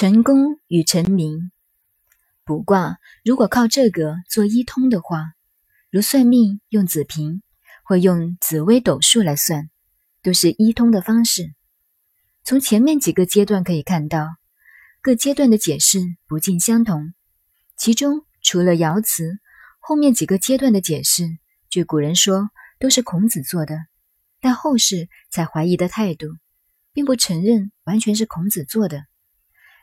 成功与成名，卜卦如果靠这个做一通的话，如算命用子平或用紫微斗数来算，都是一通的方式。从前面几个阶段可以看到，各阶段的解释不尽相同。其中除了爻辞，后面几个阶段的解释，据古人说都是孔子做的，但后世才怀疑的态度，并不承认完全是孔子做的。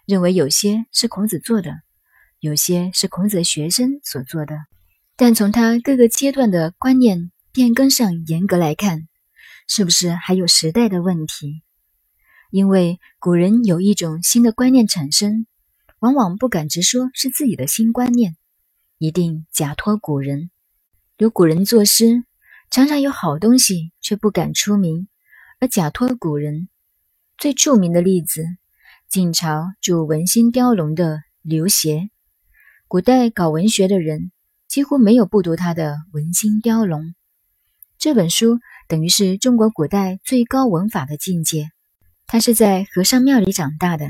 认为有些是孔子做的，有些是孔子的学生所做的，但从他各个阶段的观念变更上严格来看，是不是还有时代的问题？因为古人有一种新的观念产生，往往不敢直说是自己的新观念，一定假托古人。有古人作诗，常常有好东西却不敢出名，而假托古人。最著名的例子。晋朝著文心雕龙的刘勰，古代搞文学的人几乎没有不读他的《文心雕龙》这本书，等于是中国古代最高文法的境界。他是在和尚庙里长大的。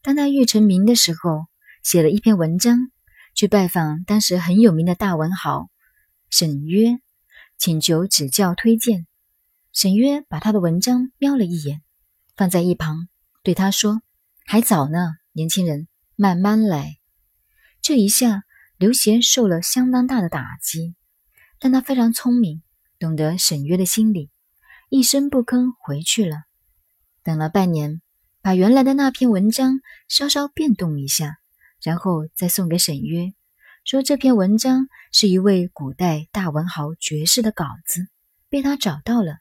当他欲成名的时候，写了一篇文章，去拜访当时很有名的大文豪沈约，请求指教推荐。沈约把他的文章瞄了一眼，放在一旁，对他说。还早呢，年轻人，慢慢来。这一下，刘贤受了相当大的打击，但他非常聪明，懂得沈约的心理，一声不吭回去了。等了半年，把原来的那篇文章稍稍变动一下，然后再送给沈约，说这篇文章是一位古代大文豪绝世的稿子，被他找到了，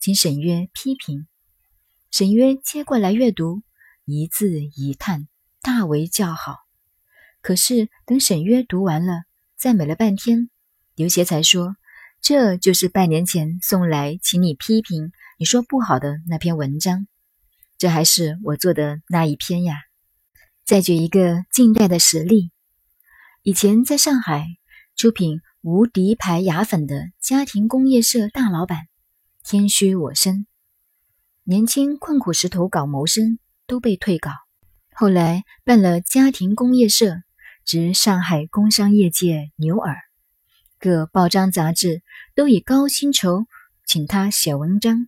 请沈约批评。沈约接过来阅读。一字一叹，大为叫好。可是等沈约读完了，赞美了半天，刘协才说：“这就是半年前送来请你批评你说不好的那篇文章，这还是我做的那一篇呀。”再举一个近代的实例：以前在上海出品无敌牌牙粉的家庭工业社大老板，天虚我生，年轻困苦时投稿谋生。都被退稿，后来办了家庭工业社，指上海工商业界牛耳，各报章杂志都以高薪酬请他写文章，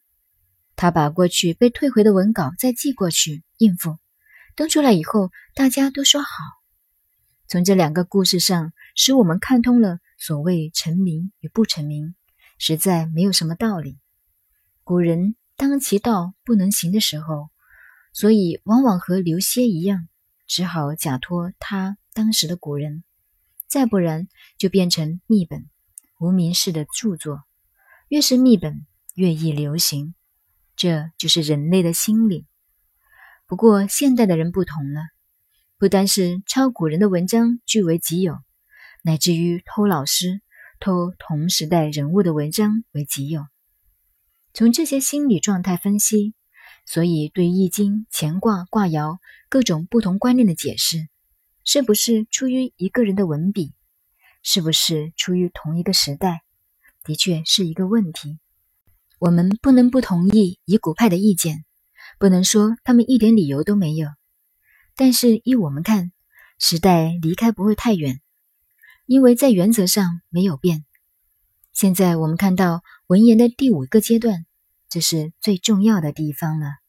他把过去被退回的文稿再寄过去应付，登出来以后大家都说好。从这两个故事上，使我们看通了所谓成名与不成名，实在没有什么道理。古人当其道不能行的时候。所以，往往和刘勰一样，只好假托他当时的古人；再不然，就变成秘本、无名氏的著作。越是秘本，越易流行。这就是人类的心理。不过，现代的人不同了，不单是抄古人的文章据为己有，乃至于偷老师、偷同时代人物的文章为己有。从这些心理状态分析。所以，对《易经》乾卦卦爻各种不同观念的解释，是不是出于一个人的文笔，是不是出于同一个时代，的确是一个问题。我们不能不同意以古派的意见，不能说他们一点理由都没有。但是依我们看，时代离开不会太远，因为在原则上没有变。现在我们看到文言的第五个阶段。这是最重要的地方了。